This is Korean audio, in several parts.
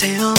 네가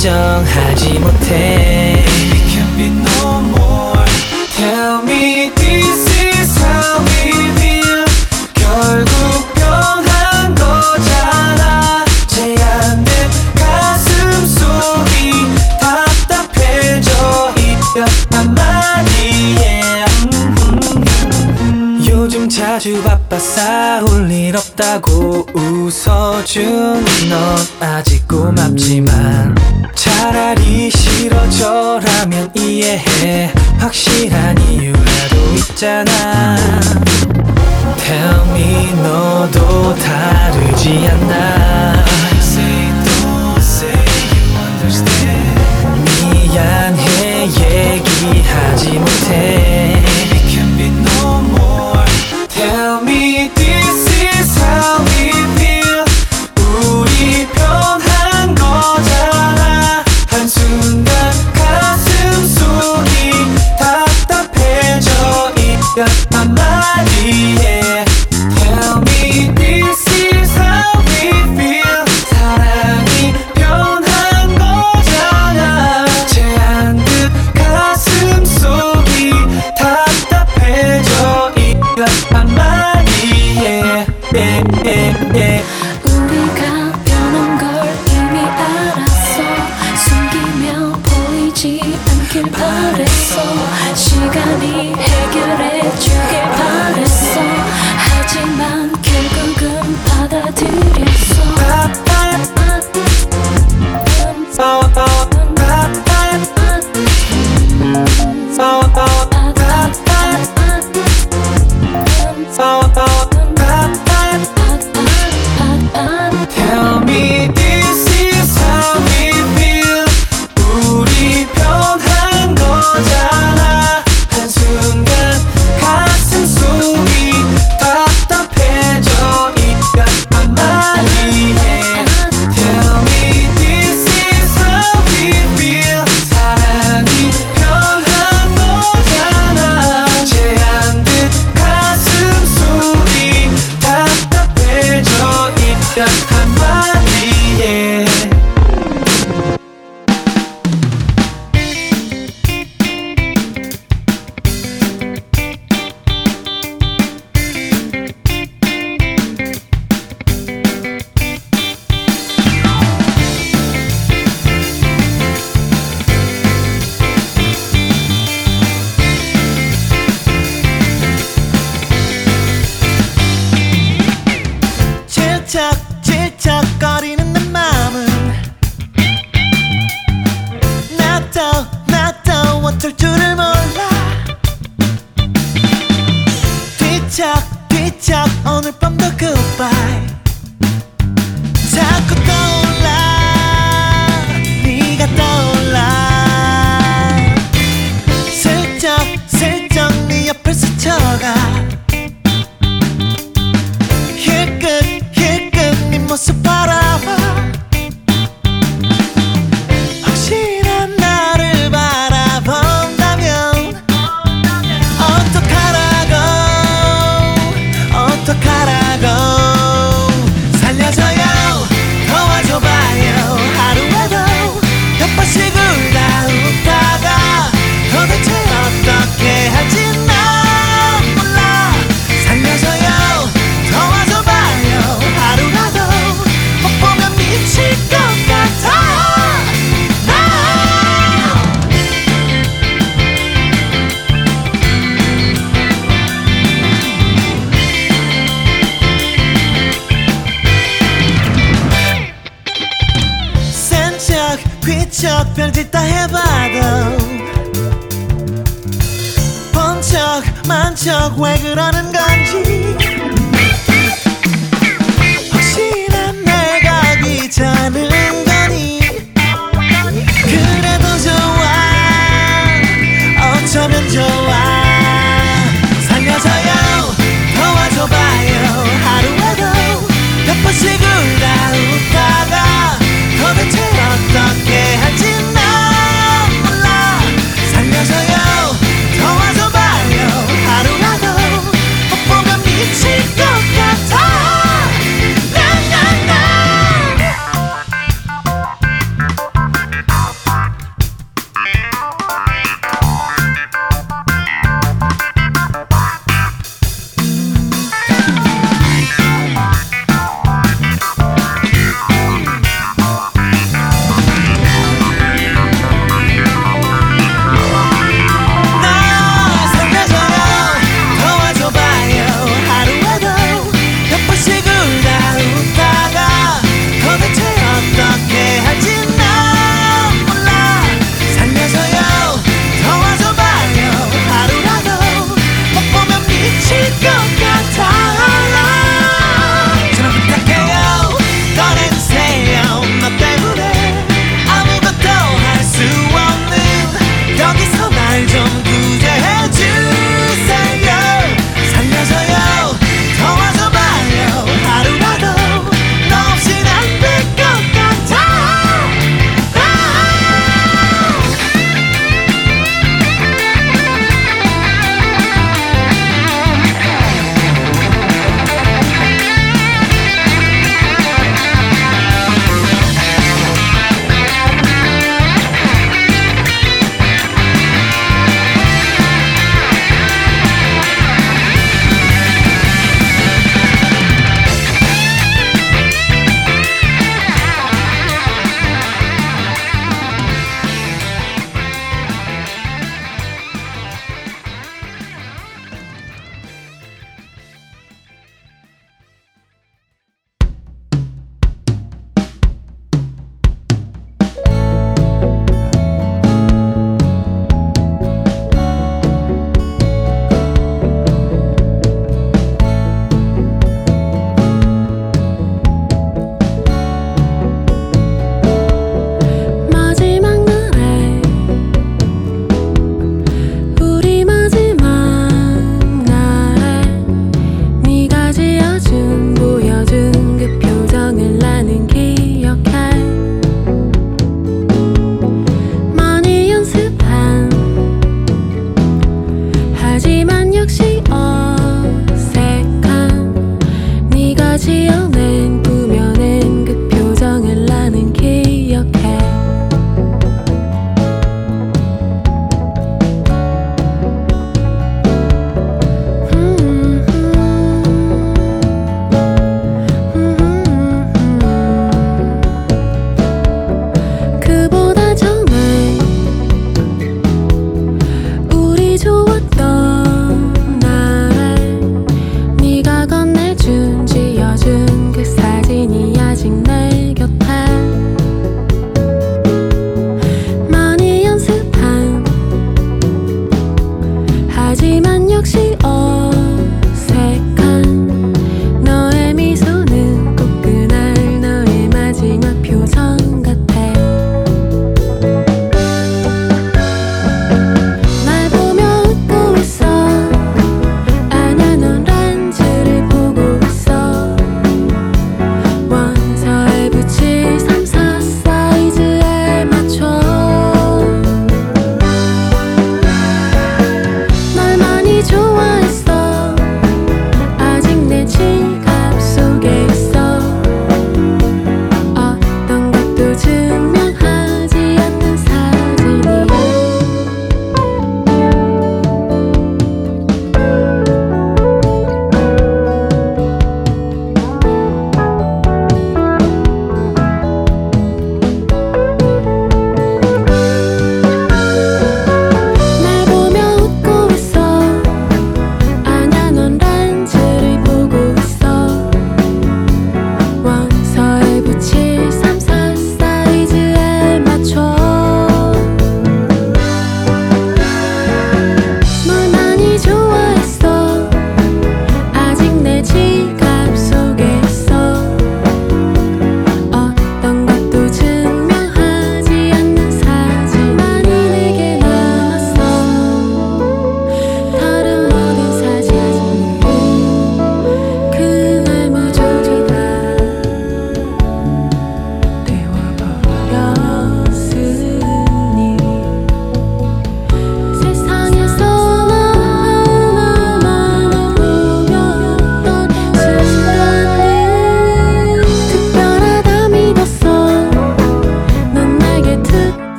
인정하지 못해. 번쩍 별짓 다 해봐도 번쩍 만쩍 왜 그러는 건지 혹시나 내가 귀찮은 거니? 그래도 좋아. 어쩌면 좋아. 살려줘요. 도와줘봐요. 하루에도 몇 번씩 울다 웃다가 도대체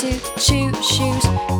to choose shoes.